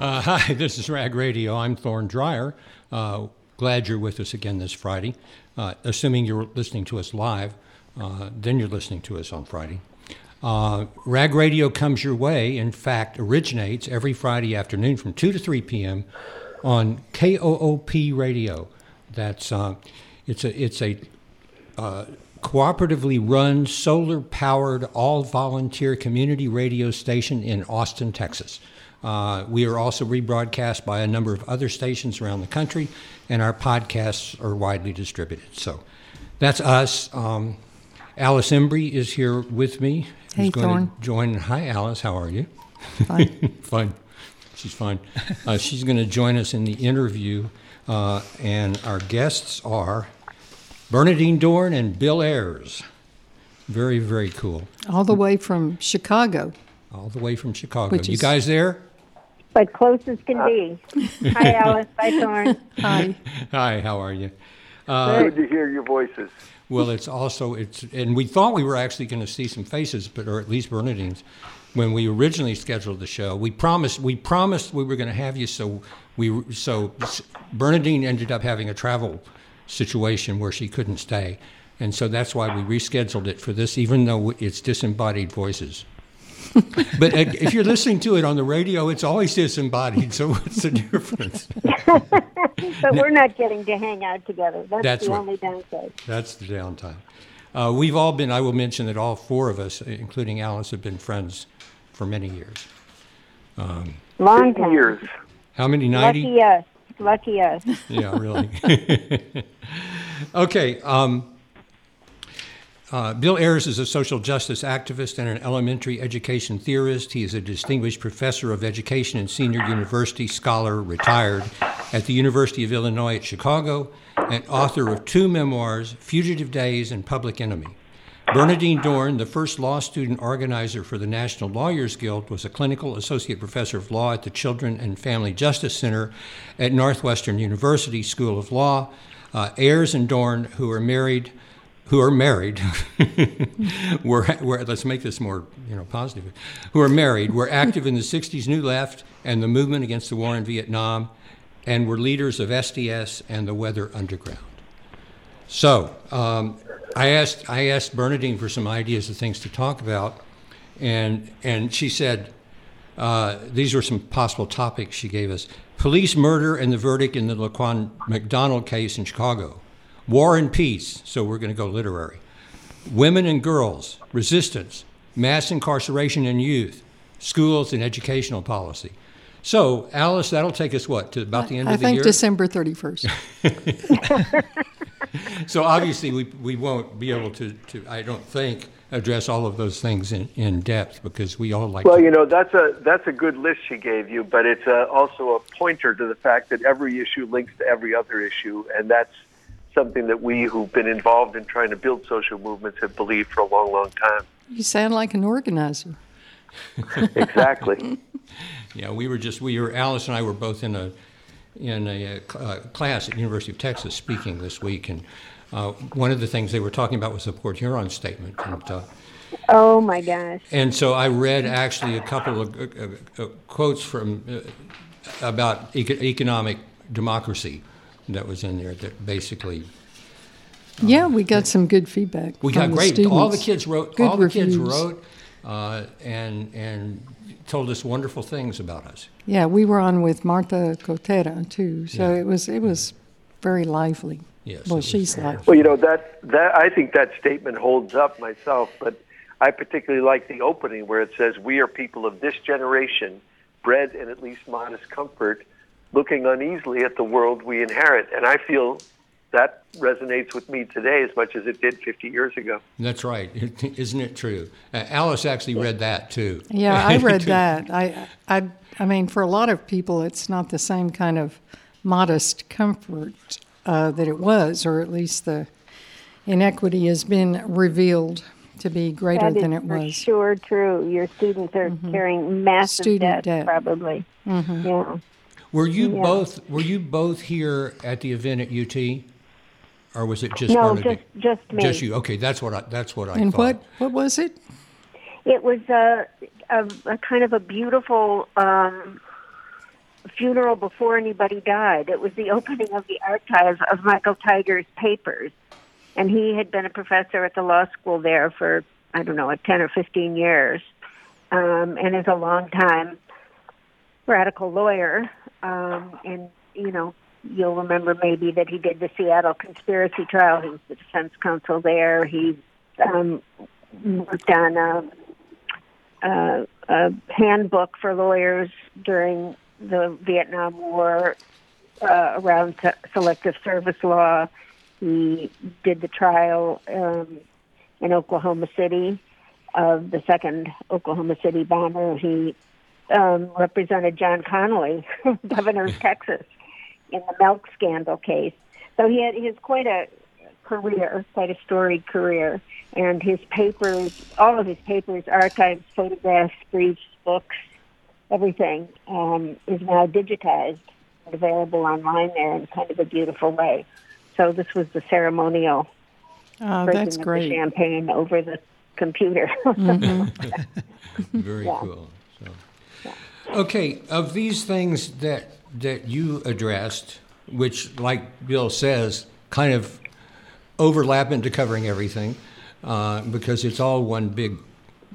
Uh, hi, this is Rag Radio. I'm Thorne Dreyer. Uh, glad you're with us again this Friday. Uh, assuming you're listening to us live, uh, then you're listening to us on Friday. Uh, Rag Radio comes your way, in fact, originates every Friday afternoon from 2 to 3 p.m. on KOOP Radio. That's uh, it's a it's a cooperatively run, solar powered, all volunteer community radio station in Austin, Texas. Uh, we are also rebroadcast by a number of other stations around the country, and our podcasts are widely distributed. So that's us. Um, Alice Embree is here with me. Hey, who's going Thorne. to join. Hi, Alice. How are you? Fine. fine. She's fine. Uh, she's going to join us in the interview, uh, and our guests are Bernardine Dohrn and Bill Ayers. Very, very cool. All the way from Chicago. All the way from Chicago. Which you is- guys there? But close as can be. Hi, Alice. Hi, Thorne. Hi. Hi, how are you? Uh, Good to hear your voices. Well, it's also it's, and we thought we were actually going to see some faces, but or at least Bernardine's. When we originally scheduled the show, we promised we promised we were going to have you. So we so Bernardine ended up having a travel situation where she couldn't stay, and so that's why we rescheduled it for this, even though it's disembodied voices. but uh, if you're listening to it on the radio, it's always disembodied. So what's the difference? But we're not getting to hang out together. That's, That's the what- only downside. That's the downtime. Uh, we've all been, I will mention that all four of us, including Alice, have been friends for many years. Long time. years. How many? 90? Lucky us. Lucky us. Yeah, really. okay. Um, uh, Bill Ayers is a social justice activist and an elementary education theorist. He is a distinguished professor of education and senior university scholar, retired at the University of Illinois at Chicago, and author of two memoirs, Fugitive Days and Public Enemy. Bernardine Dohrn, the first law student organizer for the National Lawyers Guild, was a clinical associate professor of law at the Children and Family Justice Center at Northwestern University School of Law. Uh, Ayers and Dohrn, who are married, who are married, let's make this more you know positive. Who are married, were active in the '60s New Left and the movement against the war in Vietnam, and were leaders of SDS and the Weather Underground. So um, I asked I asked Bernardine for some ideas of things to talk about, and and she said uh, these were some possible topics she gave us: police murder and the verdict in the Laquan McDonald case in Chicago, war and peace. So we're going to go literary. Women and girls, resistance, mass incarceration in youth, schools and educational policy. So, Alice, that'll take us what to about the end I of the year. I think year. December 31st. So obviously, we, we won't be able to, to, I don't think, address all of those things in, in depth because we all like Well, to. you know that's a that's a good list she gave you, but it's uh also a pointer to the fact that every issue links to every other issue, and that's something that we who've been involved in trying to build social movements have believed for a long, long time. You sound like an organizer. Exactly. Yeah, we were just, we were, Alice and I were both in a, in a uh, uh, class at University of Texas speaking this week, and uh, one of the things they were talking about was the Port Huron statement. And, uh, Oh, my gosh. And so I read actually a couple of uh, uh, uh, quotes from uh, about eco- economic democracy that was in there that basically Yeah, we got some good feedback. We from got the great. All the kids wrote. Good all the kids wrote, uh, and and told us wonderful things about us. Yeah, we were on with Martha Cotera too, so Yeah. it was it was very lively. Yes, well, she's very- lively. Well, you know that that I think that statement holds up myself, but I particularly like the opening where it says, "We are people of this generation, bred in at least modest comfort, looking uneasily at the world we inherit." And I feel that resonates with me today as much as it did 50 years ago. That's right, isn't it true? Uh, Alice actually read that too. Yeah, I read that. I, I, I mean, for a lot of people, it's not the same kind of modest comfort uh, that it was, or at least the inequity has been revealed to be greater That is than it for was. sure true. Your students are carrying massive Student debt, debt. probably. Yeah. Were you Yeah. both Were you both here at the event at UT, or was it just No, Bernadette? just just me. Just you. Okay, that's what I. That's what I And thought. what what was it? It was a, a, a kind of a beautiful um, funeral before anybody died. It was the opening of the archives of Michael Tigar's papers. And he had been a professor at the law school there for, I don't know, 10 or 15 years, um, and is a long time radical lawyer. Um, and, you know, you'll remember maybe that he did the Seattle conspiracy trial. He was the defense counsel there. He um, worked on a, a, a handbook for lawyers during the Vietnam War uh, around se- selective service law. He did the trial um, in Oklahoma City of the second Oklahoma City bomber. He um, represented John Connally, governor of Texas, in the milk scandal case. So he had he has quite a career, quite a storied career, and his papers, all of his papers, archives, photographs, briefs, books, everything um, is now digitized and available online there in kind of a beautiful way. So this was the ceremonial Oh, drinking that's of the great. champagne over the computer. Very Yeah. cool. So, okay, of these things that that you addressed, which, like Bill says, kind of overlap into covering everything, uh, because it's all one big,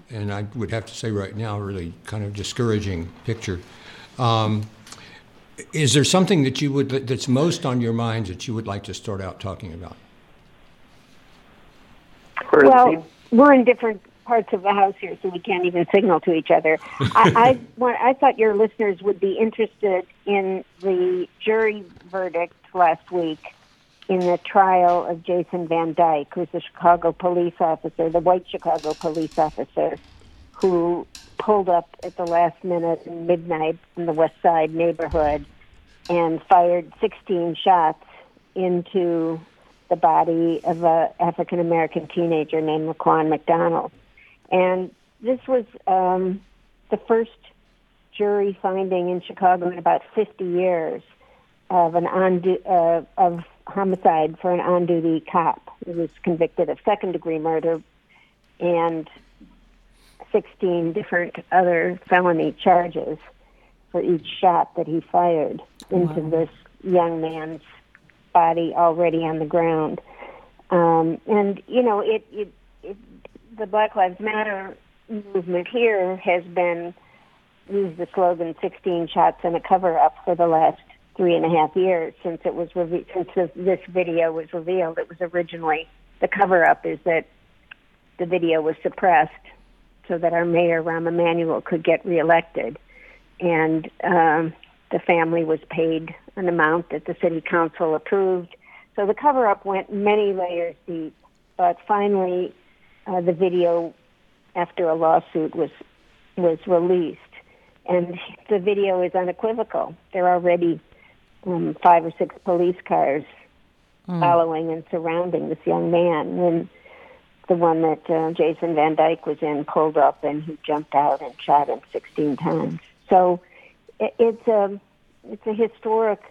and I would have to say right now, really kind of discouraging picture. Um, is there something that you would that's most on your mind that you would like to start out talking about? Well, we're in different parts of the house here, so we can't even signal to each other. I, I, I thought your listeners would be interested in the jury verdict last week in the trial of Jason Van Dyke, who's the Chicago police officer, the white Chicago police officer, who pulled up at the last minute in midnight in the West Side neighborhood and fired 16 shots into the body of a African American teenager named Laquan McDonald. And this was um, the first jury finding in Chicago in about 50 years of an on uh, of homicide for an on-duty cop who was convicted of second-degree murder and 16 different other felony charges for each shot that he fired into this young man's body already on the ground. Um, and you know, it, it, it the Black Lives Matter movement here has been used the slogan 16 shots and a cover up for the last three and a half years since it was reve- since this, this video was revealed. It was originally the cover up is that the video was suppressed so that our mayor Rahm Emanuel could get reelected, and um, the family was paid an amount that the city council approved. So the cover up went many layers deep, but finally uh, the video, after a lawsuit, was was released, and the video is unequivocal. There are already um, five or six police cars following and surrounding this young man when the one that uh, Jason Van Dyke was in pulled up and he jumped out and shot him 16 times. So it, it's a it's a historic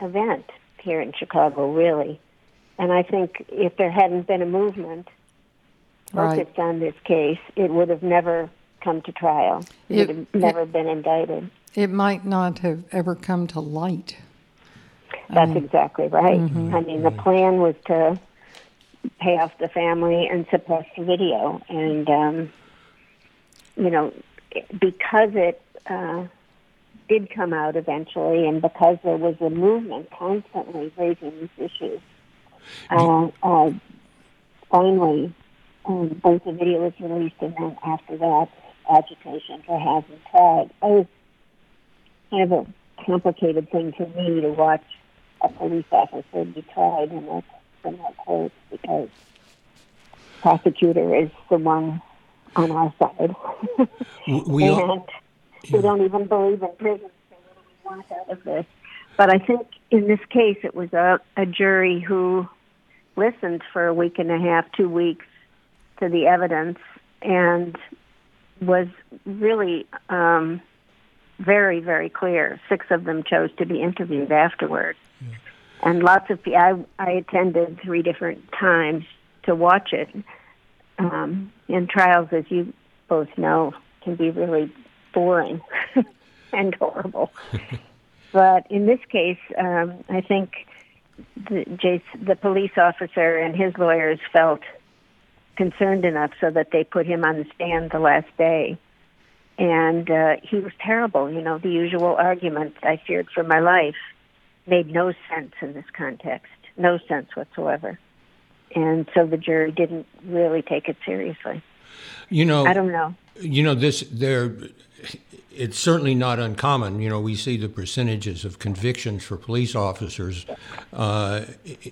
event here in Chicago, really. And I think if there hadn't been a movement Right. focused on this case, it would have never come to trial. It, It- would have never been indicted. It might not have ever come to light. That's exactly right. I mean, the plan was to pay off the family and suppress the video, and um, you know, because it uh, did come out eventually, and because there was a movement constantly raising these issues, uh, uh, finally, um, both the video was released, and then after that, agitation for having tried. It was kind of a complicated thing to me to watch a police officer be tried in a criminal court because prosecutor is the one on our side. We all, and we don't even believe in prison, so what do we want out of this? But I think in this case it was a, a jury who listened for a week and a half, two weeks to the evidence and was really um, very, very clear. Six of them chose to be interviewed afterwards. And lots of people, I, I attended three different times to watch it. Um, and trials, as you both know, can be really boring and horrible. but in this case, um, I think the, Jason, the police officer and his lawyers felt concerned enough so that they put him on the stand the last day. And uh, he was terrible. You know, the usual argument I feared for my life made no sense in this context, no sense whatsoever. And so the jury didn't really take it seriously. You know, I don't know. You know, this there. It's certainly not uncommon. You know, we see the percentages of convictions for police officers uh,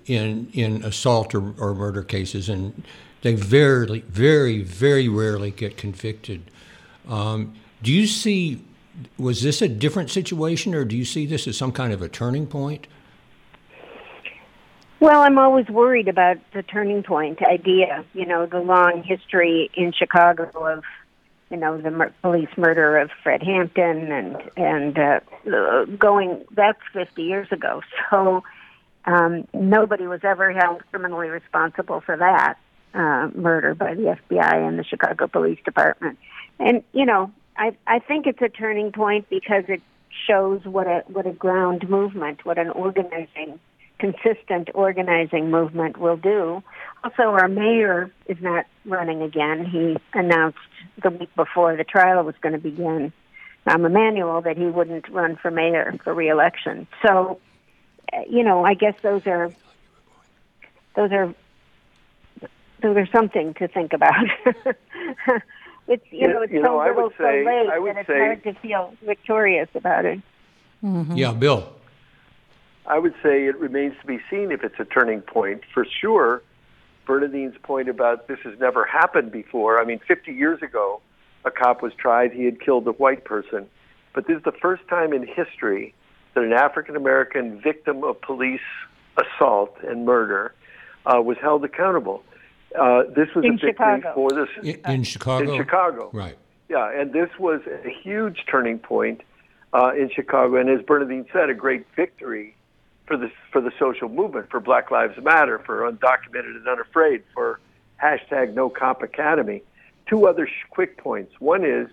in in assault or, or murder cases, and they very, very, very rarely get convicted. Um, do you see? Was this a different situation, or do you see this as some kind of a turning point? Well, I'm always worried about the turning point idea. You know, the long history in Chicago of, you know, the mur- police murder of Fred Hampton and and uh, going. That's 50 years ago. So um, nobody was ever held criminally responsible for that uh, murder by the FBI and the Chicago Police Department. And you know, I I think it's a turning point because it shows what a what a ground movement, what an organizing consistent organizing movement will do. Also, our mayor is not running again. He announced the week before the trial was going to begin, um, Emanuel, that he wouldn't run for mayor for reelection. So, uh, you know, I guess those are those are those there's something to think about. it's you know it's you so know, I little would say, late I would that it's say, hard to feel victorious about it. Yeah, Bill. I would say it remains to be seen if it's a turning point. For sure, Bernardine's point about this has never happened before. I mean, 50 years ago, a cop was tried. He had killed a white person. But this is the first time in history that an African American victim of police assault and murder uh, was held accountable. Uh, this was In a victory Chicago. for this In, in Chicago. in Chicago. Right. Yeah, and this was a huge turning point uh, in Chicago, and as Bernardine said, a great victory for the for the social movement, for Black Lives Matter, for Undocumented and Unafraid, for hashtag No Cop Academy. Two other sh- quick points. One is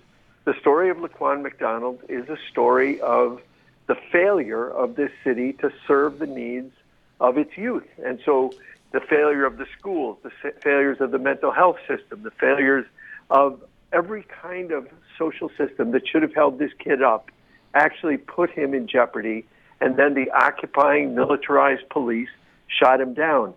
the story of Laquan McDonald is a story of the failure of this city to serve the needs of its youth, and so the failure of the schools, the failures of the mental health system, the failures of every kind of social system that should have held this kid up actually put him in jeopardy, and then the occupying militarized police shot him down.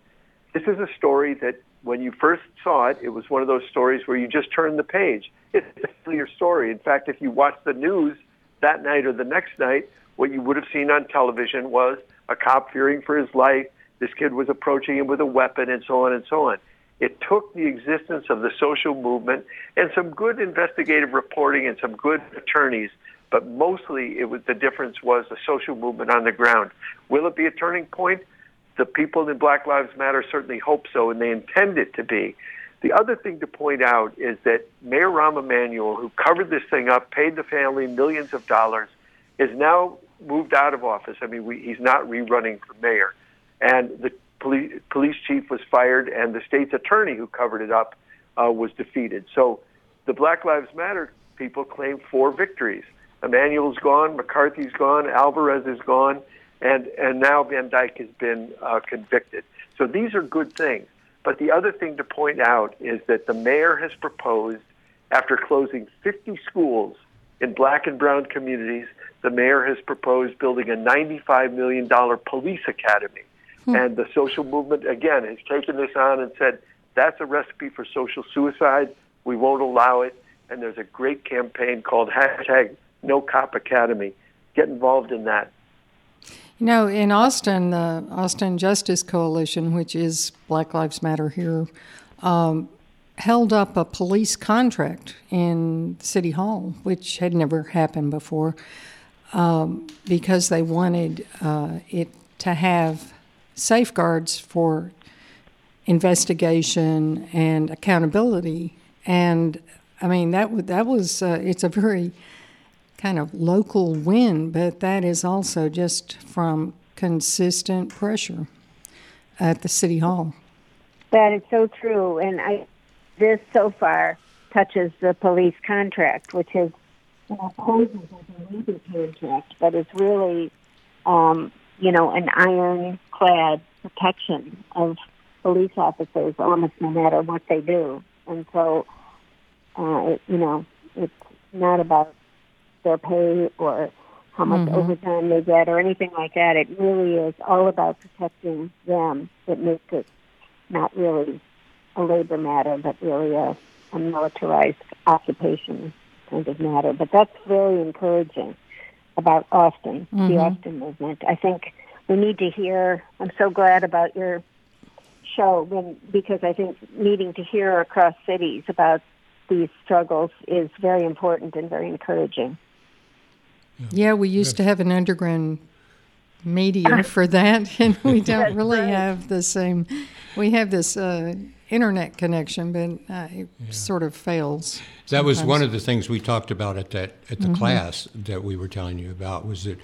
This is a story that when you first saw it, it was one of those stories where you just turned the page. It's a familiar story. In fact, if you watched the news that night or the next night, what you would have seen on television was a cop fearing for his life. This kid was approaching him with a weapon and so on and so on. It took the existence of the social movement and some good investigative reporting and some good attorneys, but mostly it was the difference was the social movement on the ground. Will it be a turning point? The people in Black Lives Matter certainly hope so, and they intend it to be. The other thing to point out is that Mayor Rahm Emanuel, who covered this thing up, paid the family millions of dollars, is now moved out of office. I mean, we, he's not rerunning for mayor. And the police, police chief was fired, and the state's attorney who covered it up uh, was defeated. So the Black Lives Matter people claim four victories. Emanuel's gone, McCarthy's gone, Alvarez is gone, and, and now Van Dyke has been uh, convicted. So these are good things. But the other thing to point out is that the mayor has proposed, after closing 50 schools in black and brown communities, the mayor has proposed building a $95 million police academy. And the social movement, again, has taken this on and said, that's a recipe for social suicide. We won't allow it. And there's a great campaign called hashtag No Cop Academy. Get involved in that. You know, in Austin, the Austin Justice Coalition, which is Black Lives Matter here, um, held up a police contract in City Hall, which had never happened before, um, because they wanted uh, it to have safeguards for investigation and accountability. And I mean, that, that was, uh, it's a very kind of local win, but that is also just from consistent pressure at the city hall. That is so true, and I this so far touches the police contract, which is, you know, poses as a labor contract, but it's really, um, you know, an ironclad protection of police officers almost no matter what they do. And so, uh, it, you know, it's not about their pay or how much overtime they get or anything like that. It really is all about protecting them. It makes it not really a labor matter, but really a, a militarized occupation kind of matter. But that's very encouraging about Austin, the mm-hmm. Austin movement. I think we need to hear. I'm so glad about your show when, because I think needing to hear across cities about these struggles is very important and very encouraging. Yeah, we used to have an underground media for that, and we don't really right. have the same. We have this uh, internet connection, but uh, it sort of fails. That was one of the things we talked about at that at the class that we were telling you about was that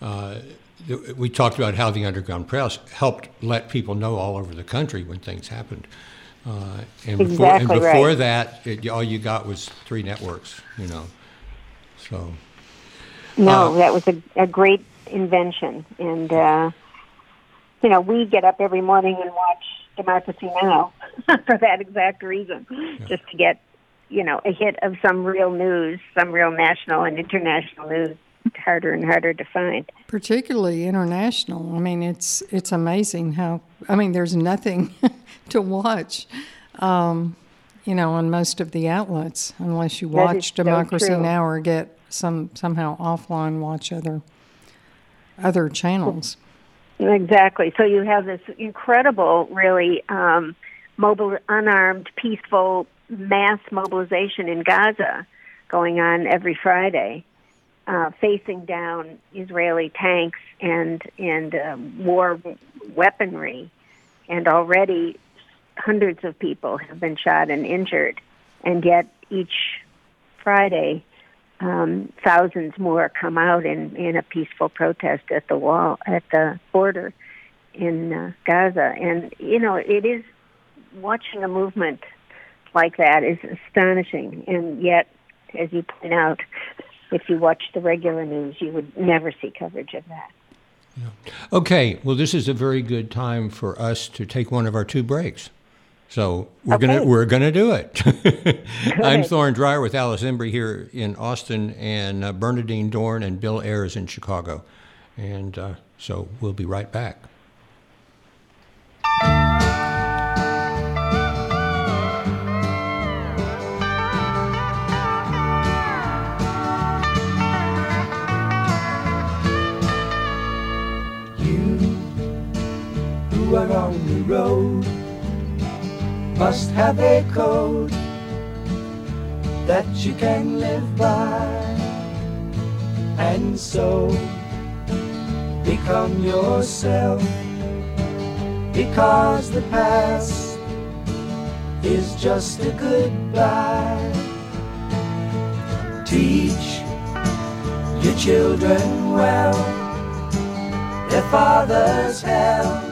uh, th- we talked about how the underground press helped let people know all over the country when things happened. Uh, and before, and before right. that, it, all you got was three networks, you know. So No, Uh, that was a, a great invention, and uh, you know we get up every morning and watch Democracy Now for that exact reason, just to get you know a hit of some real news, some real national and international news. It's harder and harder to find. particularly international. I mean, it's it's amazing how. I mean, there's nothing to watch, um, you know, on most of the outlets unless you watch Democracy true. Now or get some somehow offline watch other other channels. Exactly. So you have this incredible, really um, mobile, unarmed, peaceful mass mobilization in Gaza going on every Friday, uh, facing down Israeli tanks and and uh, war weaponry, and already hundreds of people have been shot and injured, and yet each Friday um, thousands more come out in, in a peaceful protest at the wall at the border in uh, Gaza, and you know it is watching a movement like that is astonishing, and yet, as you point out, if you watch the regular news, you would never see coverage of that. Yeah. Okay, well, this is a very good time for us to take one of our two breaks. So we're gonna we're gonna do it. I'm Good. Thorne Dreyer with Alice Embree here in Austin, and uh, Bernardine Dohrn and Bill Ayers in Chicago, and uh, so we'll be right back. You who are on the road must have a code that you can live by, and so become yourself because the past is just a goodbye. Teach your children well their father's hell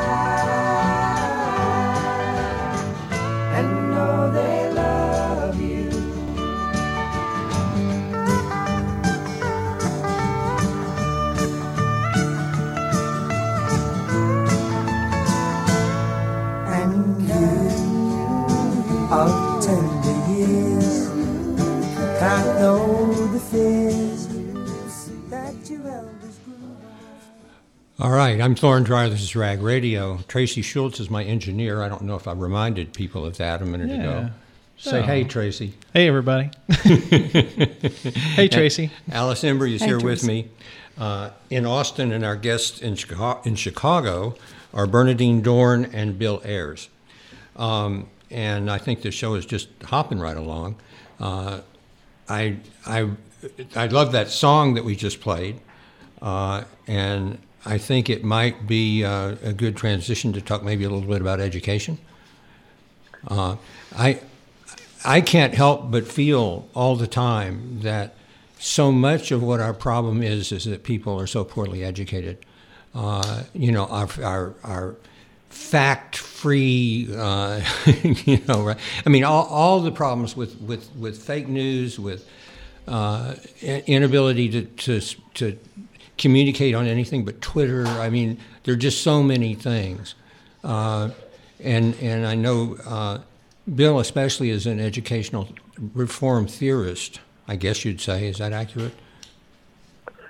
right, I'm Thorne Dreyer. This is Rag Radio. Tracy Schultz is my engineer. I don't know if I reminded people of that a minute ago. Say Oh. hey, Tracy. Hey, everybody. hey, Tracy. Alice Embree is Hey, here with me uh, in Austin, and our guests in Chicago, in Chicago are Bernardine Dohrn and Bill Ayers. Um, and I think the show is just hopping right along. Uh, I, I I love that song that we just played, uh, and I think it might be uh, a good transition to talk maybe a little bit about education. Uh, I I can't help but feel all the time that so much of what our problem is is that people are so poorly educated. Uh, you know, our our, our fact-free, uh, you know, right? I mean, all, all the problems with, with, with fake news, with uh, inability to, to, to communicate on anything but Twitter. I mean, there are just so many things. Uh, and, and I know uh, Bill, especially, is an educational reform theorist, I guess you'd say. Is that accurate?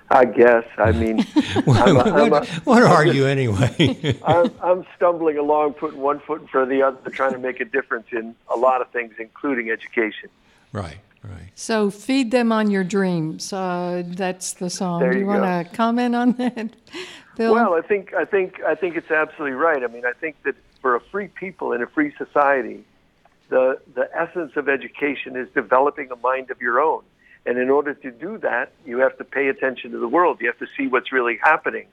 I guess. I mean, I'm a, I'm what, a, what are you anyway? I'm, I'm stumbling along, putting one foot in front of the other, trying to make a difference in a lot of things, including education. Right, right. So feed them on your dreams. Uh, that's the song. There Do you you want to comment on that, Bill? Well, I think I think I think it's absolutely right. I mean, I think that for a free people in a free society, the the essence of education is developing a mind of your own and in order to do that, you have to pay attention to the world. You have to see what's really happening.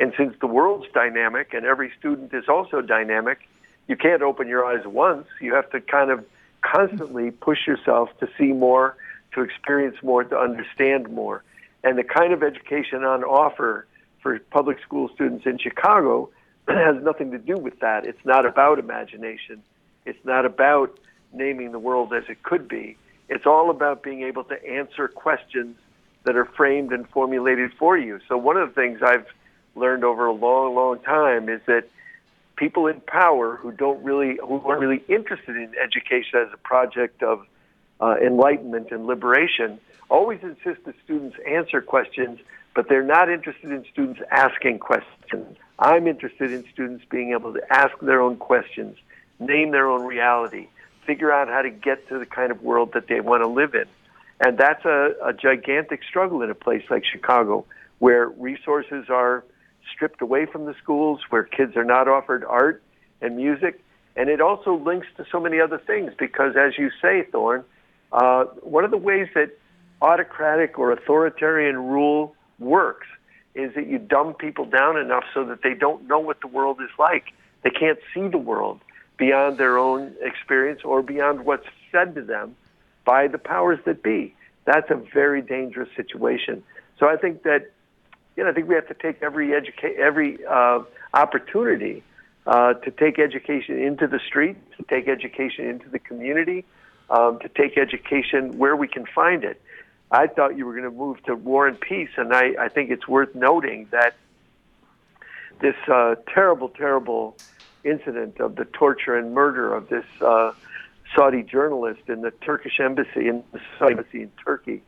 And since the world's dynamic and every student is also dynamic, you can't open your eyes once. You have to kind of constantly push yourself to see more, to experience more, to understand more. And the kind of education on offer for public school students in Chicago has nothing to do with that. It's not about imagination. It's not about naming the world as it could be. It's all about being able to answer questions that are framed and formulated for you. So one of the things I've learned over a long, long time is that people in power who don't really, who aren't really interested in education as a project of uh, enlightenment and liberation, always insist that students answer questions, but they're not interested in students asking questions. I'm interested in students being able to ask their own questions, name their own reality, figure out how to get to the kind of world that they want to live in. And that's a, a gigantic struggle in a place like Chicago, where resources are stripped away from the schools, where kids are not offered art and music. And it also links to so many other things because, as you say, Thorne, uh, one of the ways that autocratic or authoritarian rule works is that you dumb people down enough so that they don't know what the world is like. They can't see the world beyond their own experience or beyond what's said to them by the powers that be. That's a very dangerous situation. So I think that, you know, I think we have to take every educa- every uh, opportunity uh, to take education into the street, to take education into the community, um, to take education where we can find it. I thought you were going to move to war and peace, and I, I think it's worth noting that this uh, terrible, terrible incident of the torture and murder of this uh, Saudi journalist in the Turkish embassy in the Saudi embassy in Turkey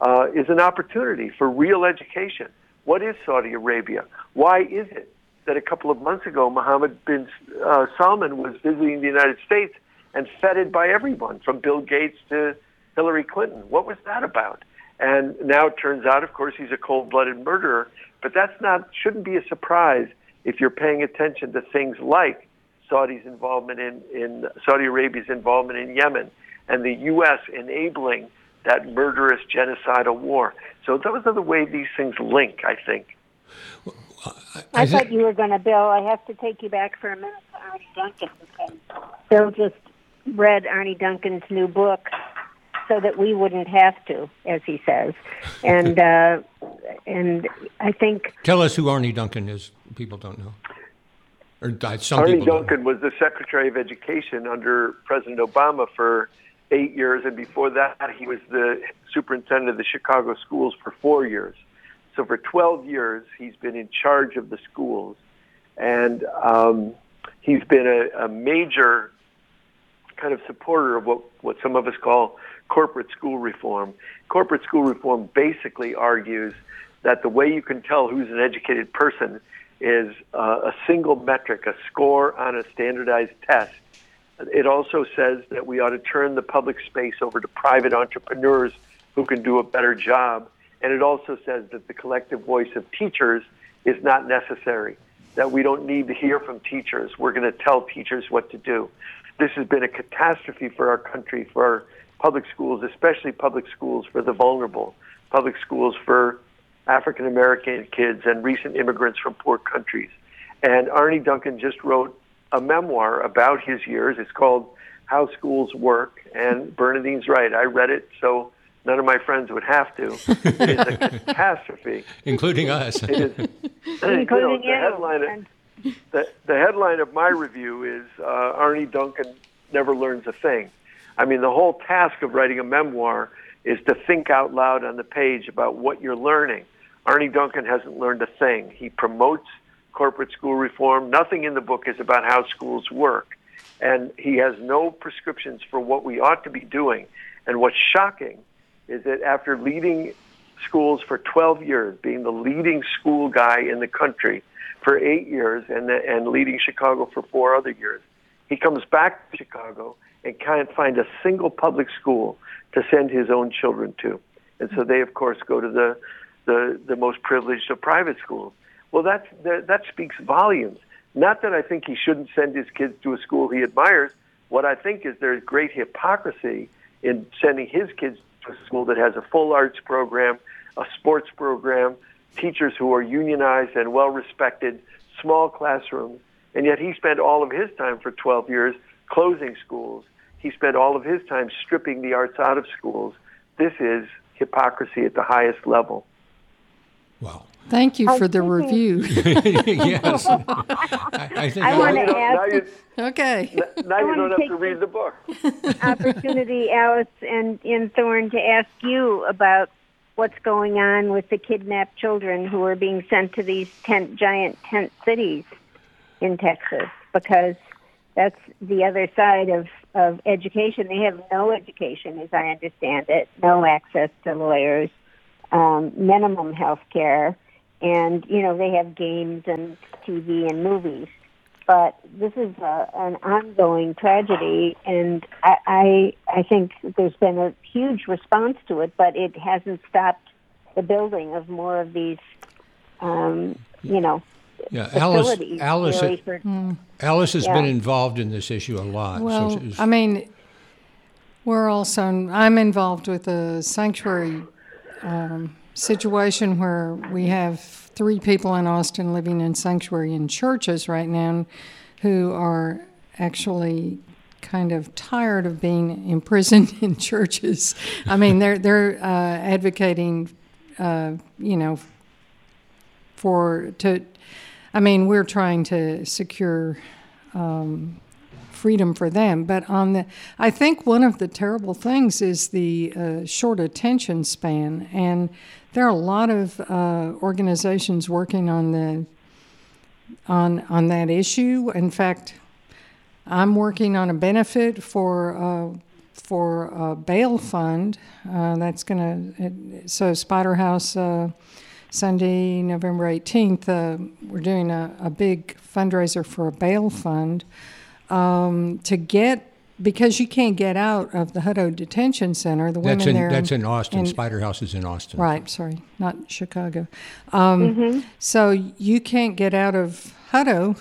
uh, is an opportunity for real education. What is Saudi Arabia? Why is it that a couple of months ago Mohammed bin uh, Salman was visiting the United States and feted by everyone from Bill Gates to Hillary Clinton? What was that about? And now it turns out, of course, he's a cold-blooded murderer. But that's not shouldn't be a surprise if you're paying attention to things like Saudi's involvement in, in Saudi Arabia's involvement in Yemen and the U.S. enabling that murderous genocidal war. So those are the way these things link, I think. Well, I, I, thought you were going to, Bill. I have to take you back for a minute to Arne Duncan Bill just read Arne Duncan's new book so that we wouldn't have to, as he says. And uh, and I think tell us who Arne Duncan is people don't know. Or some Arne people Duncan was the Secretary of Education under President Obama for eight years, and before that, he was the superintendent of the Chicago schools for four years. So for 12 years, he's been in charge of the schools, and um, he's been a, a major kind of supporter of what, what some of us call corporate school reform. Corporate school reform basically argues that the way you can tell who's an educated person is uh, a single metric, a score on a standardized test. It also says that we ought to turn the public space over to private entrepreneurs who can do a better job. And it also says that the collective voice of teachers is not necessary, that we don't need to hear from teachers. We're going to tell teachers what to do. This has been a catastrophe for our country, for our public schools, especially public schools for the vulnerable. public schools for African American kids and recent immigrants from poor countries. And Arne Duncan just wrote a memoir about his years. It's called How Schools Work. And Bernardine's right. I read it, so none of my friends would have to. It is a catastrophe. including us. It is, Including you. Know, the, headline of, the, the headline of my review is uh, Arne Duncan never learns a thing. I mean, the whole task of writing a memoir is to think out loud on the page about what you're learning. Arne Duncan hasn't learned a thing. He promotes corporate school reform. Nothing in the book is about how schools work. And he has no prescriptions for what we ought to be doing. And what's shocking is that after leading schools for 12 years, being the leading school guy in the country for eight years, and, and leading Chicago for four other years, he comes back to Chicago and can't find a single public school to send his own children to. And so they, of course, go to the, the, the most privileged of private schools. Well, that's, that, that speaks volumes. Not that I think he shouldn't send his kids to a school he admires. What I think is there's great hypocrisy in sending his kids to a school that has a full arts program, a sports program, teachers who are unionized and well respected, small classrooms, and yet he spent all of his time for 12 years closing schools. He spent all of his time stripping the arts out of schools. This is hypocrisy at the highest level. Wow. Thank you I for the review. yes. I, I think I want to don't, now ask you, okay. now you don't have to read the book. opportunity, Alice and in Thorne, to ask you about what's going on with the kidnapped children who are being sent to these tent, giant tent cities in Texas, because that's the other side of, of education. They have no education, as I understand it, no access to lawyers, um, minimum health care, and, you know, they have games and TV and movies but this is a, an ongoing tragedy, and I, I I think there's been a huge response to it, but it hasn't stopped the building of more of these, um, you know, Yeah, Alice. Alice, really for- Alice has been involved in this issue a lot. Well, she's- I mean, we're also, I'm involved with a sanctuary um, situation where we have three people in Austin living in sanctuary in churches right now who are actually kind of tired of being imprisoned in churches. I mean, they're they're uh, advocating, uh, you know, for to. I mean, we're trying to secure um, freedom for them. But on the, I think one of the terrible things is the uh, short attention span, and there are a lot of uh, organizations working on the on on that issue. In fact, I'm working on a benefit for. Uh, for a bail fund, uh, that's going to so Spider House uh, Sunday, November 18th, uh, we're doing a, a big fundraiser for a bail fund um, to get because you can't get out of the Hutto Detention Center. The that's women in there, that's in Austin. in- Spider House is in Austin. Right, sorry, not Chicago. Um, So you can't get out of Hutto.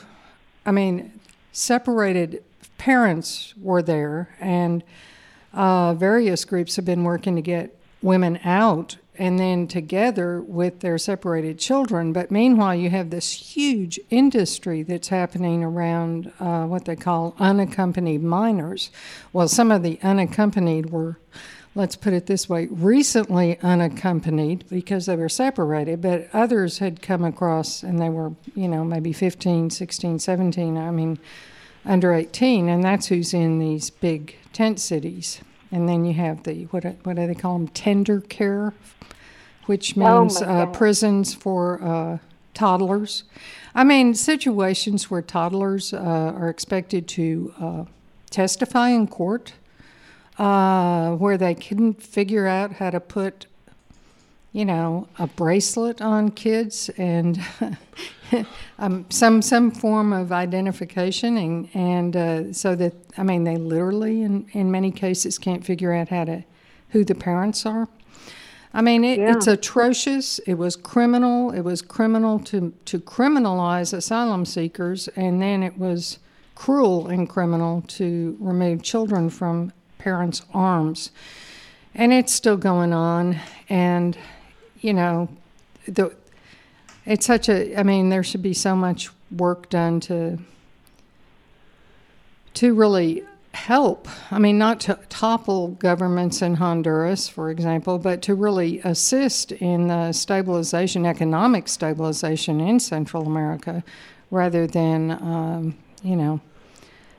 I mean, separated parents were there, and uh, various groups have been working to get women out and then together with their separated children. But meanwhile, you have this huge industry that's happening around uh, what they call unaccompanied minors. Well, some of the unaccompanied were let's put it this way, recently unaccompanied because they were separated, but others had come across and they were, you know, maybe 15, 16, 17, I mean, under 18, and that's who's in these big tent cities. And then you have the, what, what do they call them, tender care, which Oh, means my uh, prisons for uh, toddlers. I mean, situations where toddlers uh, are expected to uh, testify in court uh, where they couldn't figure out how to put, you know, a bracelet on kids and um, some some form of identification, and and uh, so that I mean they literally in in many cases can't figure out how to who the parents are. I mean, it, it's atrocious. It was criminal. It was criminal to, to criminalize asylum seekers, and then it was cruel and criminal to remove children from parents' arms. And it's still going on. And, you know, the it's such a. I mean, there should be so much work done to to really help. I mean, not to topple governments in Honduras, for example, but to really assist in the stabilization, economic stabilization in Central America, rather than, um, you know,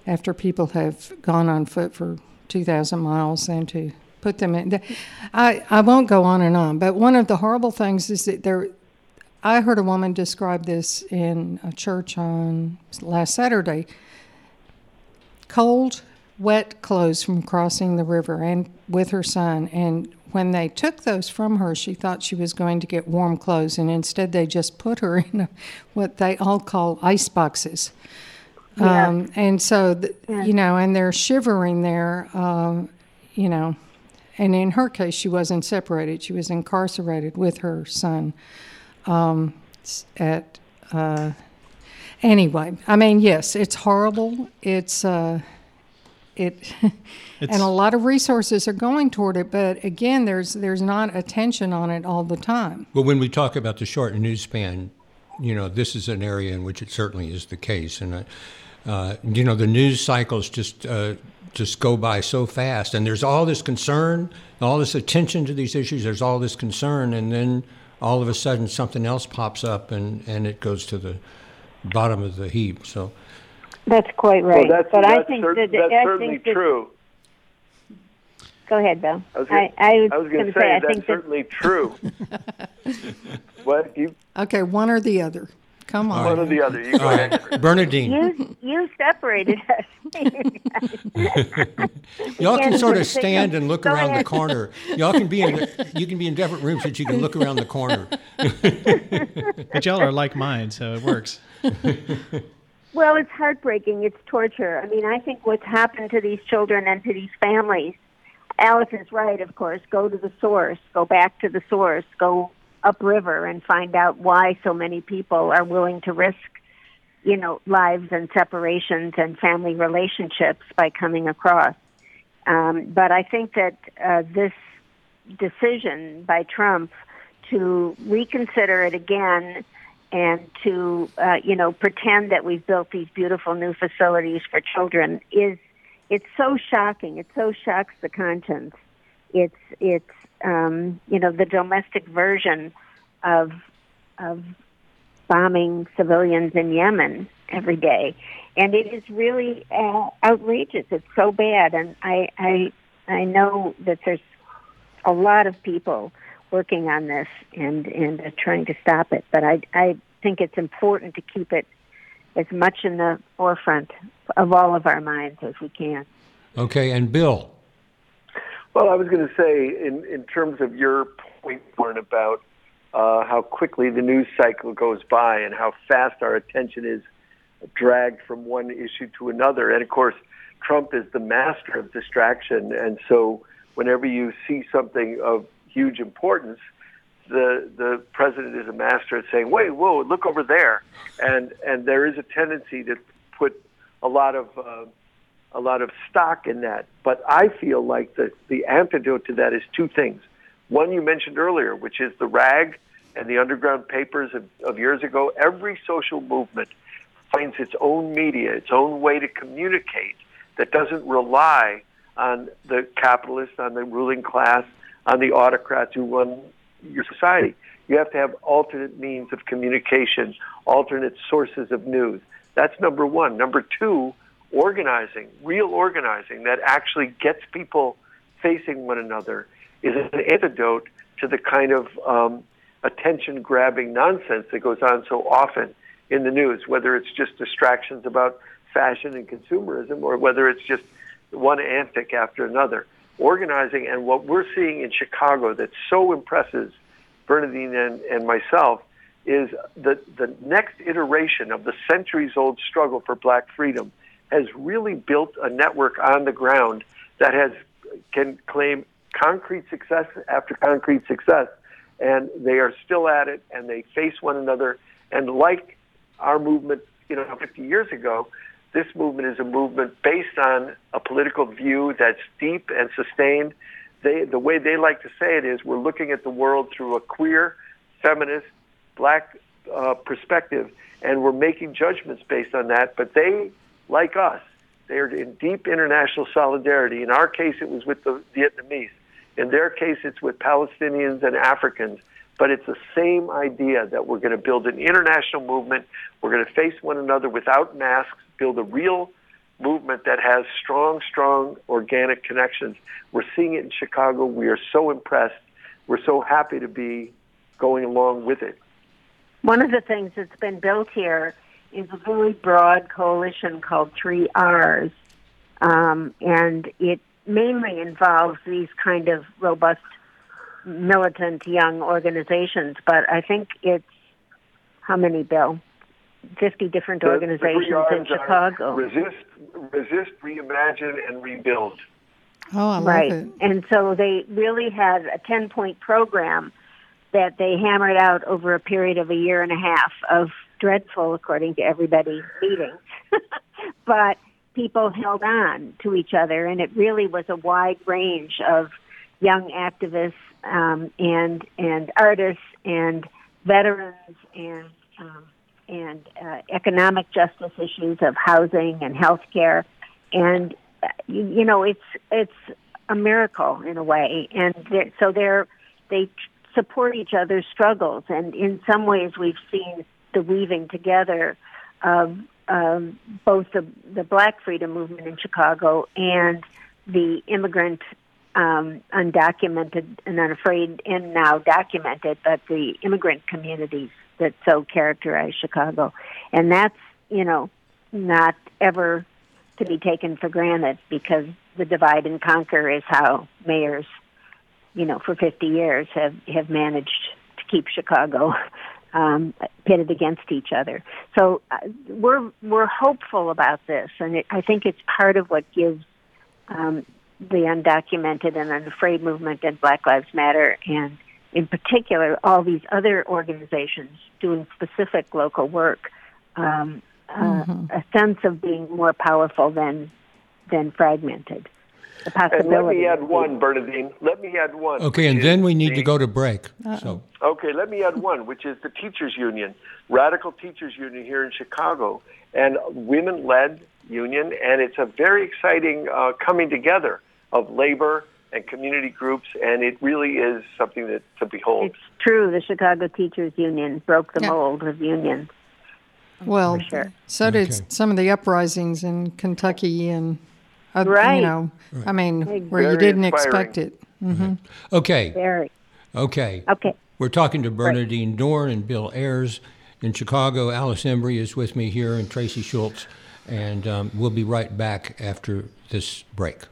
after people have gone on foot for 2,000 miles and to put them in. I, I won't go on and on, but one of the horrible things is that there, I heard a woman describe this in a church on last Saturday. Cold, wet clothes from crossing the river and with her son. And when they took those from her, she thought she was going to get warm clothes, and instead they just put her in a, what they all call ice boxes. Yeah. Um, and so, th- Yeah. you know, and they're shivering there, um, you know. And in her case, she wasn't separated. She was incarcerated with her son um, at. Uh, anyway, I mean, yes, it's horrible. It's. Uh, it and a lot of resources are going toward it but again there's there's not attention on it all the time Well, when we talk about the short news span, you know, this is an area in which it certainly is the case. And, uh, uh, you know, the news cycles just, uh, just go by so fast. And there's all this concern, all this attention to these issues, there's all this concern. And then all of a sudden something else pops up and, and it goes to the bottom of the heap. So, That's quite right. Well, that's, but that's, I think cer- that that's I certainly think that, true. Go ahead, Bill. I was gonna, I, I was going going to to say, say I that's think that certainly true. what you okay one or the other come on one or the other? You go ahead. Bernardine, you you separated us. y'all can sort of stand and look go around the corner. Y'all can be in, you can be in different rooms, but you can look around the corner. But y'all are like mine, so it works. Well, it's heartbreaking. It's torture. I mean, I think what's happened to these children and to these families, Alice is right, of course. Go to the source, go back to the source, go upriver and find out why so many people are willing to risk, you know, lives and separations and family relationships by coming across. Um, but I think that uh, this decision by Trump to reconsider it again and to uh, you know pretend that we've built these beautiful new facilities for children is it's so shocking. It so shocks the conscience. It's it's um, you know the domestic version of of bombing civilians in Yemen every day, and it is really uh, outrageous. It's so bad, and I I I know that there's a lot of people working on this and and uh, trying to stop it. But I I think it's important to keep it as much in the forefront of all of our minds as we can. Okay, and Bill. Well, I was going to say, in, in terms of your point, Warren, about uh, how quickly the news cycle goes by and how fast our attention is dragged from one issue to another. And of course, Trump is the master of distraction. And so whenever you see something of huge importance, the the president is a master at saying, "Wait, whoa, look over there," and and there is a tendency to put a lot of uh, a lot of stock in that. But I feel like the the antidote to that is two things. One you mentioned earlier, which is the rag and the underground papers of, of years ago. Every social movement finds its own media, its own way to communicate that doesn't rely on the capitalists, on the ruling class, on the autocrats who run your society. You have to have alternate means of communication, alternate sources of news. That's number one. Number two, organizing, real organizing that actually gets people facing one another is an antidote to the kind of um, attention grabbing nonsense that goes on so often in the news, whether it's just distractions about fashion and consumerism or whether it's just one antic after another. Organizing and what we're seeing in Chicago that so impresses Bernardine and, and myself is that the next iteration of the centuries old struggle for black freedom has really built a network on the ground that has can claim concrete success after concrete success and they are still at it and they face one another. And like our movement you know 50 years ago this movement is a movement based on a political view that's deep and sustained they the way they like to say it is we're looking at the world through a queer, feminist, black uh, perspective, and we're making judgments based on that. But they, like us, they are in deep international solidarity. In our case, it was with the Vietnamese. In their case, it's with Palestinians and Africans. But it's the same idea that we're going to build an international movement. We're going to face one another without masks, build a real movement that has strong, strong organic connections. We're seeing it in Chicago. We are so impressed. We're so happy to be going along with it. One of the things that's been built here is a very broad coalition called Three R's, um, and it mainly involves these kind of robust, militant young organizations. But I think it's how many, Bill? Fifty different The- the organizations three in Rs are Chicago. Resist, resist, reimagine, and rebuild. Oh, I love right. it. And so they really had a 10 point program that they hammered out over a period of a year and a half of dreadful, according to everybody, meetings. but people held on to each other, and it really was a wide range of young activists um, and and artists and veterans and um, and uh, economic justice issues of housing and health care and uh, you, you know it's it's a miracle in a way. And they're, so they're they support each other's struggles. And in some ways we've seen the weaving together of um, both the the black freedom movement in Chicago and the immigrant um, undocumented and unafraid and now documented, but the immigrant communities that so characterize Chicago. And that's, you know, not ever to be taken for granted because the divide and conquer is how mayors, you know, for 50 years have, have managed to keep Chicago um, pitted against each other. So uh, we're, we're hopeful about this. And it, I think it's part of what gives um, the undocumented and unafraid movement and Black Lives Matter, and in particular, all these other organizations doing specific local work, um, uh, a sense of being more powerful than than fragmented. The And let me add one, Bernardine. Let me add one. Okay, and then we need the- to go to break. So, Okay, let me add one, which is the teachers union, radical teachers union here in Chicago, and women-led union, and it's a very exciting uh, coming together of labor and community groups, and it really is something that to behold. It's true. The Chicago Teachers Union broke the Yeah. mold of unions. Well, sure. so did Okay. some of the uprisings in Kentucky and, other, Right. you know, I mean, where you didn't inspiring. expect it. okay, Very okay. okay. We're talking to Bernardine Dohrn and Bill Ayers in Chicago. Alice Embree is with me here, and Tracy Schultz. And um, we'll be right back after this break.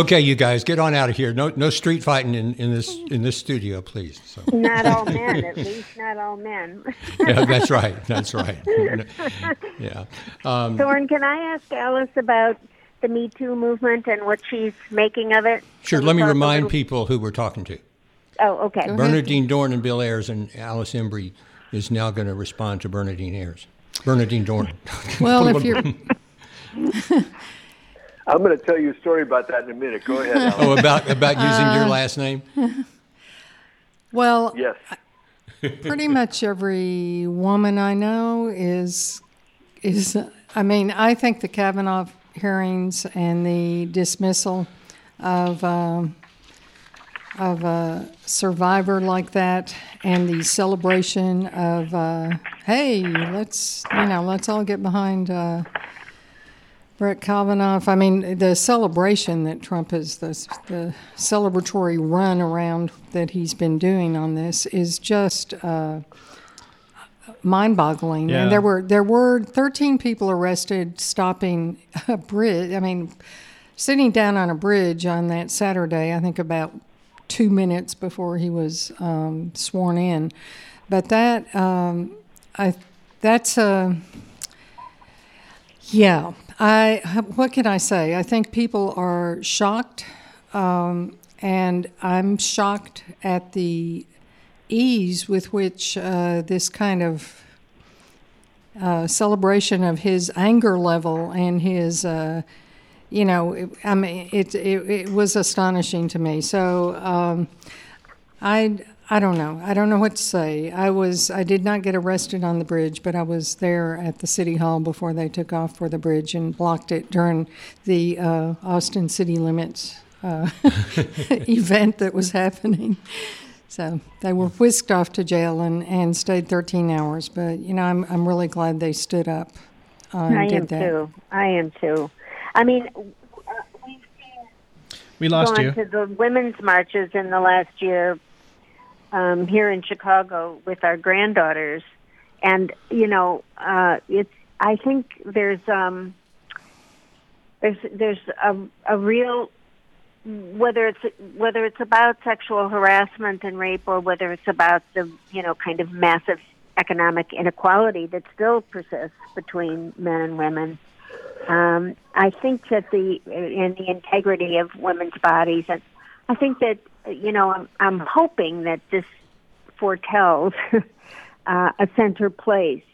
Okay, you guys, get on out of here. No, no street fighting in, in this in this studio, please. So, Not all men, at least not all men. yeah, that's right. That's right. Yeah. Um, Thorne, can I ask Alice about the Me Too movement and what she's making of it? sure. Can Let me remind little- people who we're talking to. Oh, okay. ahead. Bernardine Dohrn and Bill Ayers and Alice Embree is now going to respond to Bernardine Ayers. Bernardine Dohrn. Well, if you're, I'm going to tell you a story about that in a minute. Go ahead. Alan. oh, about about using Uh, your last name. well, Yes. pretty much every woman I know is is I mean I think the Kavanaugh hearings and the dismissal of um, of a survivor like that and the celebration of uh, hey let's you know let's all get behind uh, Brett Kavanaugh. I mean, the celebration that Trump has, the, the celebratory run around that he's been doing on this is just uh, mind-boggling. Yeah. And there were there were 13 people arrested stopping a bridge. I mean, sitting down on a bridge on that Saturday. I think about two minutes before he was um, sworn in. But that um, I that's a. Yeah, I. What can I say? I think people are shocked, um, and I'm shocked at the ease with which uh, this kind of uh, celebration of his anger level and his, uh, you know, it, I mean, it, it it was astonishing to me. So um, I I don't know. I don't know what to say. I was I did not get arrested on the bridge, but I was there at the city hall before they took off for the bridge and blocked it during the uh, Austin city limits uh, event that was happening. So they were whisked off to jail and, and stayed 13 hours. But you know, I'm I'm really glad they stood up uh, and I did am that. too. I am too. I mean, uh, we've seen We lost gone you. to the women's marches in the last year um, here in Chicago with our granddaughters, and you know, uh, it's. I think there's um, there's there's a a real whether it's whether it's about sexual harassment and rape or whether it's about the you know kind of massive economic inequality that still persists between men and women. Um, I think that the in the integrity of women's bodies, and I think that you know I'm I'm hoping that this foretells uh, a center place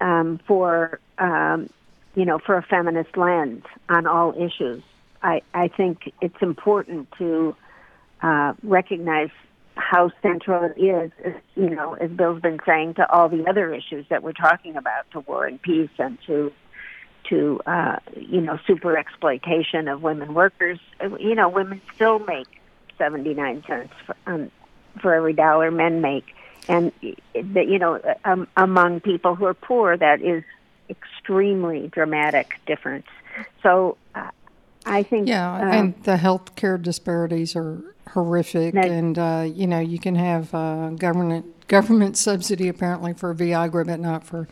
um, for um, you know for a feminist lens on all issues. I, I think it's important to uh, recognize how central it is, you know, as Bill's been saying, to all the other issues that we're talking about, to war and peace, and to to uh, you know super exploitation of women workers. You know, women still make seventy nine cents for, um, for every dollar men make, and that you know, um, among people who are poor, that is extremely dramatic difference. So. Uh, I think Yeah, um, and the health care disparities are horrific, That- and uh, you know you can have uh, government government subsidy apparently for Viagra, but not for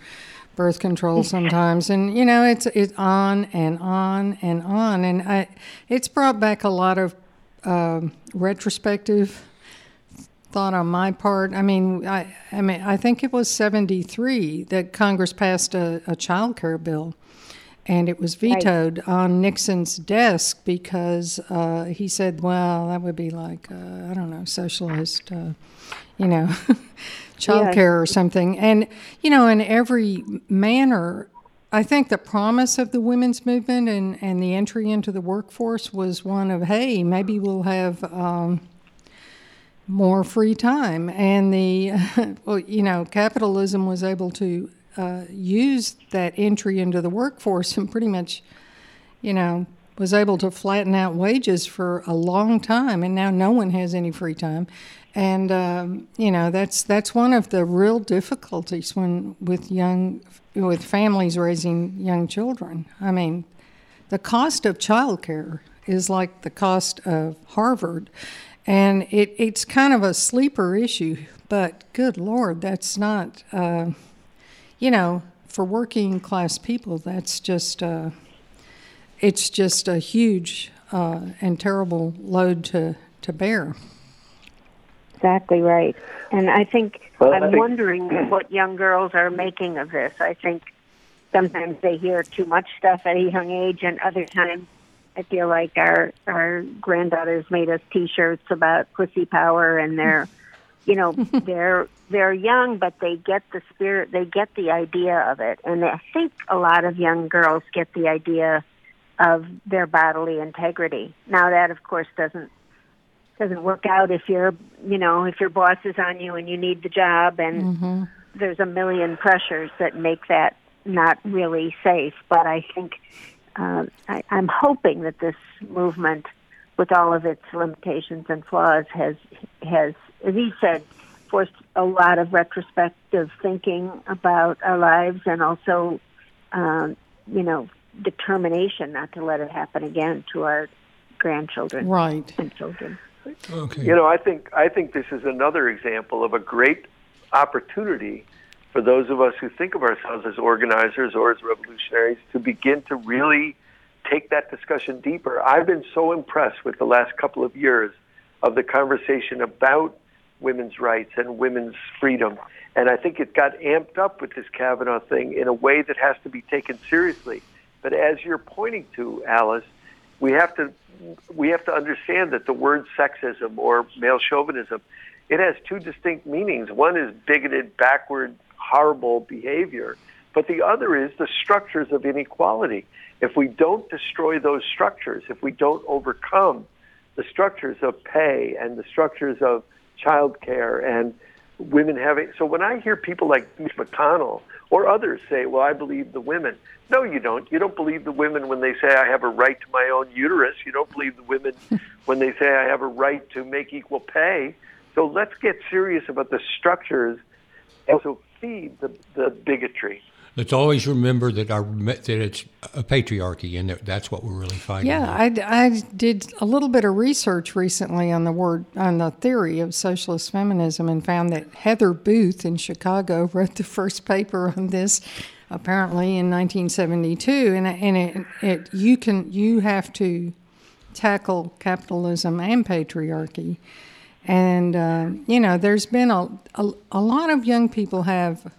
birth control sometimes, and you know it's it's on and on and on, and I it's brought back a lot of um, retrospective thought on my part. I mean, I I mean I think it was seventy three that Congress passed a, a child care bill. And it was vetoed on Nixon's desk because uh, he said, "Well, that would be like uh, I don't know, socialist, uh, you know, child Yeah. care or something." And you know, in every manner, I think the promise of the women's movement and and the entry into the workforce was one of, "Hey, maybe we'll have." Um, more free time, and the well, you know, capitalism was able to uh, use that entry into the workforce and pretty much, you know, was able to flatten out wages for a long time, and now no one has any free time, and um, you know that's that's one of the real difficulties when with young with families raising young children. I mean, the cost of childcare is like the cost of Harvard, and it, it's kind of a sleeper issue. But good Lord, that's not, uh, you know, for working class people, that's just, uh, it's just a huge uh, and terrible load to, to bear. Exactly right. And I think Well, I I'm think- wondering what young girls are making of this. I think sometimes they hear too much stuff at a young age, and other times I feel like our our granddaughters made us T-shirts about pussy power, and they're you know, they're they're young, but they get the spirit, they get the idea of it, and I think a lot of young girls get the idea of their bodily integrity. Now, that of course doesn't doesn't work out if you're, you know, if your boss is on you and you need the job, and there's a million pressures that make that not really safe. But I think uh, I, I'm hoping that this movement, with all of its limitations and flaws, has has, as he said, forced a lot of retrospective thinking about our lives and also, um, you know, determination not to let it happen again to our grandchildren Right. and children. Okay. You know, I think I think this is another example of a great opportunity for those of us who think of ourselves as organizers or as revolutionaries to begin to really take that discussion deeper. I've been so impressed with the last couple of years of the conversation about women's rights and women's freedom. And I think it got amped up with this Kavanaugh thing in a way that has to be taken seriously. But as you're pointing to, Alice, we have to we have to understand that the word sexism or male chauvinism it has two distinct meanings. One is bigoted, backward, horrible behavior, but the other is the structures of inequality. If we don't destroy those structures, if we don't overcome the structures of pay and the structures of childcare and women having so when I hear people like Mitch McConnell or others say, Well, I believe the women. No, you don't. You don't believe the women when they say I have a right to my own uterus. You don't believe the women when they say I have a right to make equal pay. So let's get serious about the structures and also oh. feed the, the bigotry. Let's always remember that our that it's a patriarchy, and that that's what we're really fighting. Yeah. I, I did a little bit of research recently on the word on the theory of socialist feminism and found that Heather Booth in Chicago wrote the first paper on this apparently in 1972 and and it, it you can you have to tackle capitalism and patriarchy and uh, you know there's been a, a a lot of young people have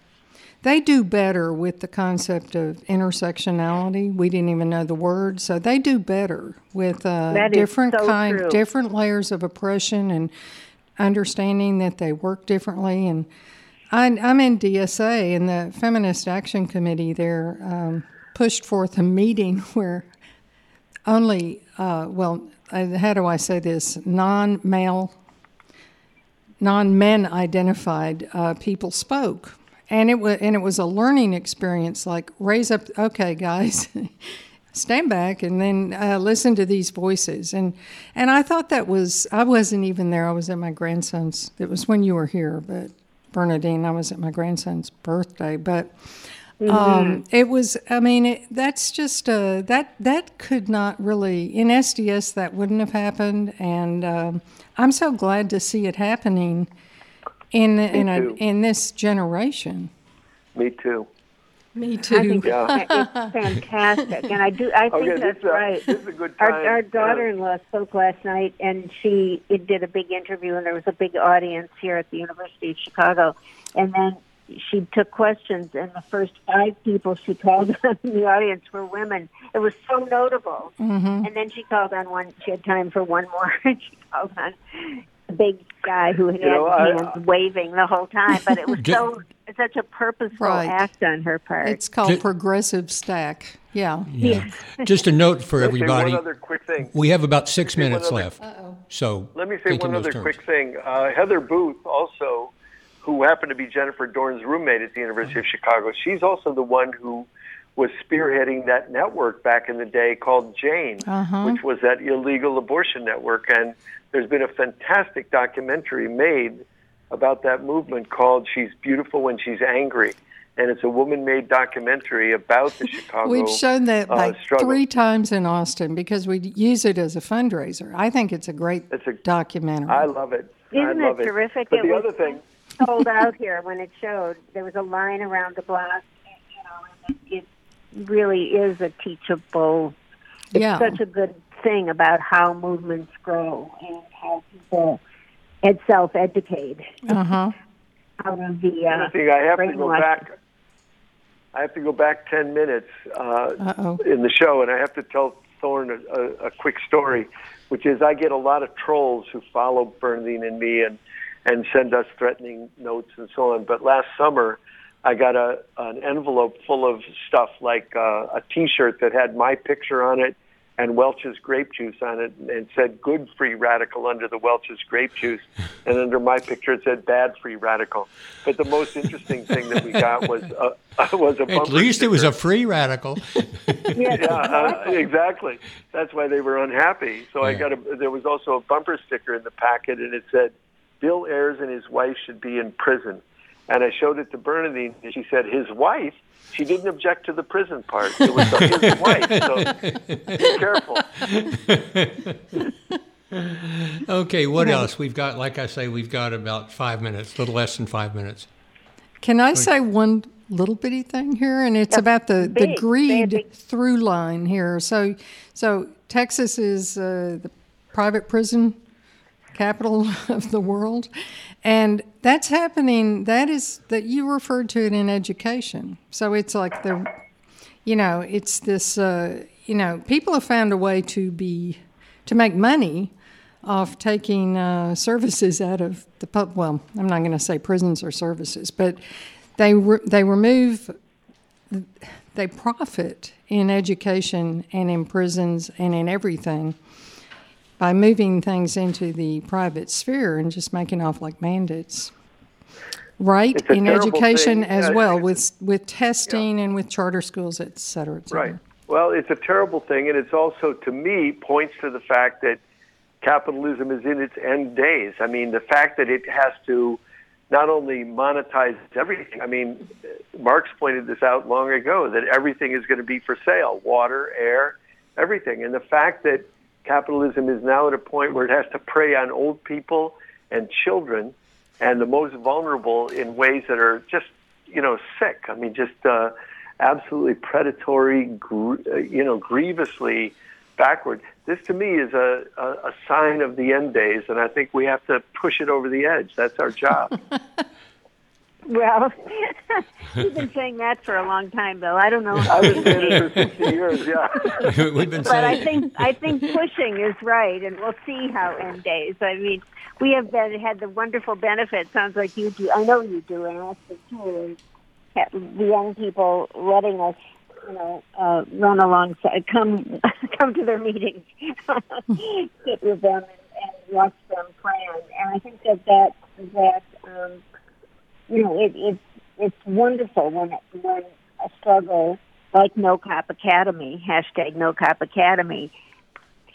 they do better with the concept of intersectionality. We didn't even know the word, so they do better with uh, different so kind, true. different layers of oppression and understanding that they work differently. And I, I'm in DSA, and the Feminist Action Committee there um, pushed forth a meeting where only, uh, well, uh, how do I say this, non-male non-men identified uh, people spoke and it was and it was a learning experience like raise up okay guys stand back and then uh, listen to these voices. And and i thought that was i wasn't even there. I was at my grandson's. It was when you were here but bernardine i was at my grandson's birthday. But um, it was. I mean, it, that's just uh, that that could not really in SDS that wouldn't have happened, and um, I'm so glad to see it happening in in a, in this generation. Me too. Me too. I too. think Yeah. it's fantastic, and I do. I think Okay, that's this, right. this is a good Our, time. our Uh, daughter-in-law spoke last night, and she it did a big interview, and there was a big audience here at the University of Chicago. And then she took questions, and the first five people she called on in the audience were women. It was so notable. Mm-hmm. And then she called on one. She had time for one more. and she called on a big guy who had You know, I- hands waving the whole time, but it was Ju- so such a purposeful Right. act on her part. It's called Ju- progressive stack. Yeah. Yeah. Just a note for let say everybody. one other quick thing. We have about six say minutes other- left. So Let me say one other terms. quick thing. Uh, Heather Booth, also, who happened to be Jennifer Dohrn's roommate at the University of Chicago, she's also the one who was spearheading that network back in the day called Jane, Uh-huh. which was that illegal abortion network. And there's been a fantastic documentary made about that movement called She's Beautiful When She's Angry. And it's a woman made documentary about the Chicago We've shown that uh, like struggle. three times in Austin because we use it as a fundraiser. I think it's a great It's a- documentary. I love it. Isn't I it love it. terrific? But It the was- other thing, sold out here when it showed. There was a line around the block. You know, and it, it really is a teachable. It's Yeah. such a good thing about how movements grow and how people ed self-educate Uh huh. out of the. Uh, I think I have to go back. I have to go back ten minutes uh, Uh-oh. in the show, and I have to tell Thorne a, a, a quick story, which is I get a lot of trolls who follow Bernardine and me, and and send us threatening notes and so on. But last summer, I got a an envelope full of stuff like uh, a T-shirt that had my picture on it and Welch's grape juice on it, and said "Good Free Radical" under the Welch's grape juice, and under my picture it said "Bad Free Radical." But the most interesting thing that we got was a, was a At least it was a free radical. Yeah, uh, exactly. That's why they were unhappy. So I got a. There was also a bumper sticker in the packet, and it said, "Bill Ayers and his wife should be in prison." And I showed it to Bernardine, and she said, "His wife." She didn't object to the prison part. It was the, his wife. So be careful. Okay, what else? We've got, like I say, we've got about five minutes, a little less than five minutes. Can I say one little bitty thing here? And it's about the, the big, say it greed big. through line here. So, so Texas is uh, the private prison capital of the world. And that's happening, that is, that you referred to it in education. So it's like the, you know, it's this, uh, you know, people have found a way to be, to make money off taking uh, services out of the pub. Well, I'm not going to say prisons or services, but they re- they remove, they profit in education and in prisons and in everything by moving things into the private sphere and just making off like bandits. Right in education thing. as well with with testing and with charter schools, et cetera, et cetera. Right. Well, it's a terrible thing, and it's also, to me, points to the fact that capitalism is in its end days. I mean, the fact that it has to not only monetize everything. I mean, Marx pointed this out long ago that everything is going to be for sale: water, air, everything. And the fact that capitalism is now at a point where it has to prey on old people and children and the most vulnerable in ways that are just, you know, sick. I mean, just uh, absolutely predatory, gr- uh, you know, grievously backward. This to me is a, a, a sign of the end days, and I think we have to push it over the edge. That's our job. Well, you've been saying that for a long time, Bill. I don't know. I've been saying it for 60 years, yeah. We've been but I think I think pushing is right, and we'll see how end days. I mean, we have been had the wonderful benefit. Sounds like you do. I know you do, and Austin too. is The young people letting us, you know, uh, run alongside, come come to their meetings, sit with them, and, and watch them plan. And I think that that that um, you know, it, it's it's wonderful when it, when a struggle like No Cop Academy hashtag No Cop Academy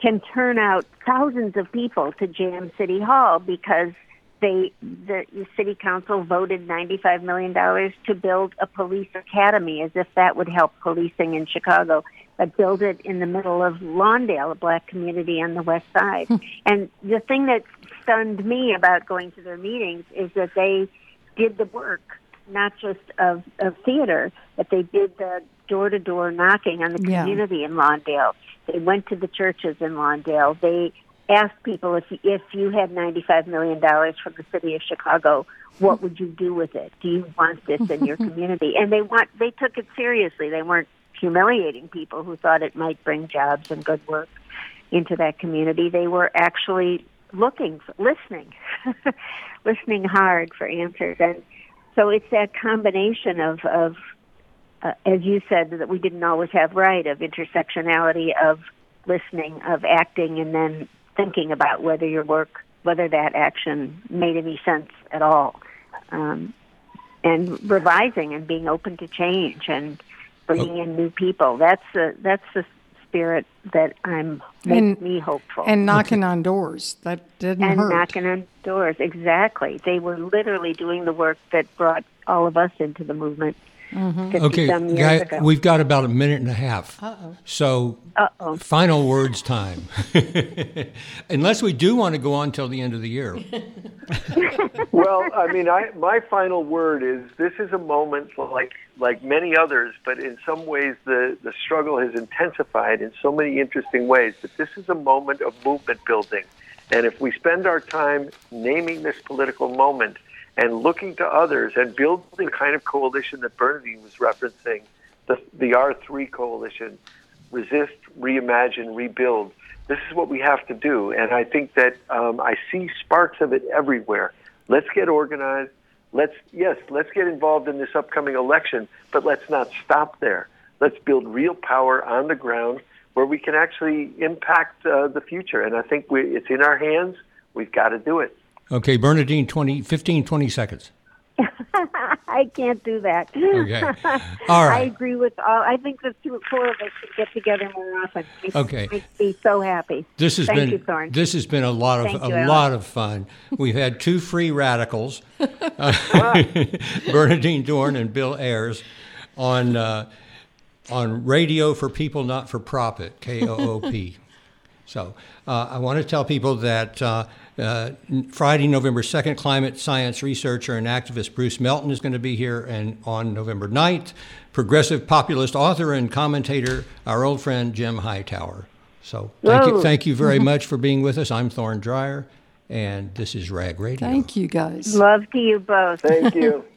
can turn out thousands of people to Jam City Hall because they the, the city council voted ninety five million dollars to build a police academy as if that would help policing in Chicago. But build it in the middle of Lawndale, a black community on the west side. Hmm. and the thing that stunned me about going to their meetings is that they did the work, not just of, of theater, but they did the door to door knocking on the Yeah. community in Lawndale. They went to the churches in Lawndale. They asked people if if you had ninety five million dollars from the city of Chicago, what would you do with it? Do you want this in your community? And they want they took it seriously. They weren't humiliating people who thought it might bring jobs and good work into that community. They were actually looking, for, listening, listening hard for answers. And so it's that combination of, of uh, as you said, that we didn't always have right, of intersectionality, of listening, of acting, and then thinking about whether your work, whether that action made any sense at all. Um, and revising and being open to change and bringing in new people. That's the that's the spirit that I'm And- me hopeful. And knocking on doors. That didn't and hurt. knocking on doors. Exactly. They were literally doing the work that brought all of us into the movement. Mm-hmm. okay, years guy, ago. we've got about a minute and a half. Uh-oh. So, Uh-oh. final words time. Unless we do want to go on till the end of the year. well, I mean, I, my final word is this is a moment like like many others, but in some ways the, the struggle has intensified in so many interesting ways. But this is a moment of movement building. And if we spend our time naming this political moment and looking to others and building the kind of coalition that Bernardine was referencing, the, the R3 coalition, resist, reimagine, rebuild, this is what we have to do. And I think that um, I see sparks of it everywhere. Let's get organized. Let's yes, let's get involved in this upcoming election, but let's not stop there. Let's build real power on the ground where we can actually impact uh, the future. And I think we, it's in our hands. We've got to do it. Okay, Bernardine, 20, 15, 20 seconds. I can't do that. Okay. All I agree with all. I think the two, four of us should get together more often. It Okay. makes me so happy. This has Thank been you, Thorne. this has been a lot of Thank a you, lot of fun. We've had two free radicals, uh, Bernardine Dohrn and Bill Ayers, on uh, on radio for people not for profit K O O P. So uh, I want to tell people that uh, Friday, November 2nd, climate science researcher and activist Bruce Melton is going to be here, and on November 9th, progressive populist author and commentator, our old friend Jim Hightower. So thank you, thank you very much for being with us. I'm Thorne Dreyer, and this is Rag Radio. Thank you, guys. Love to you both. Thank you.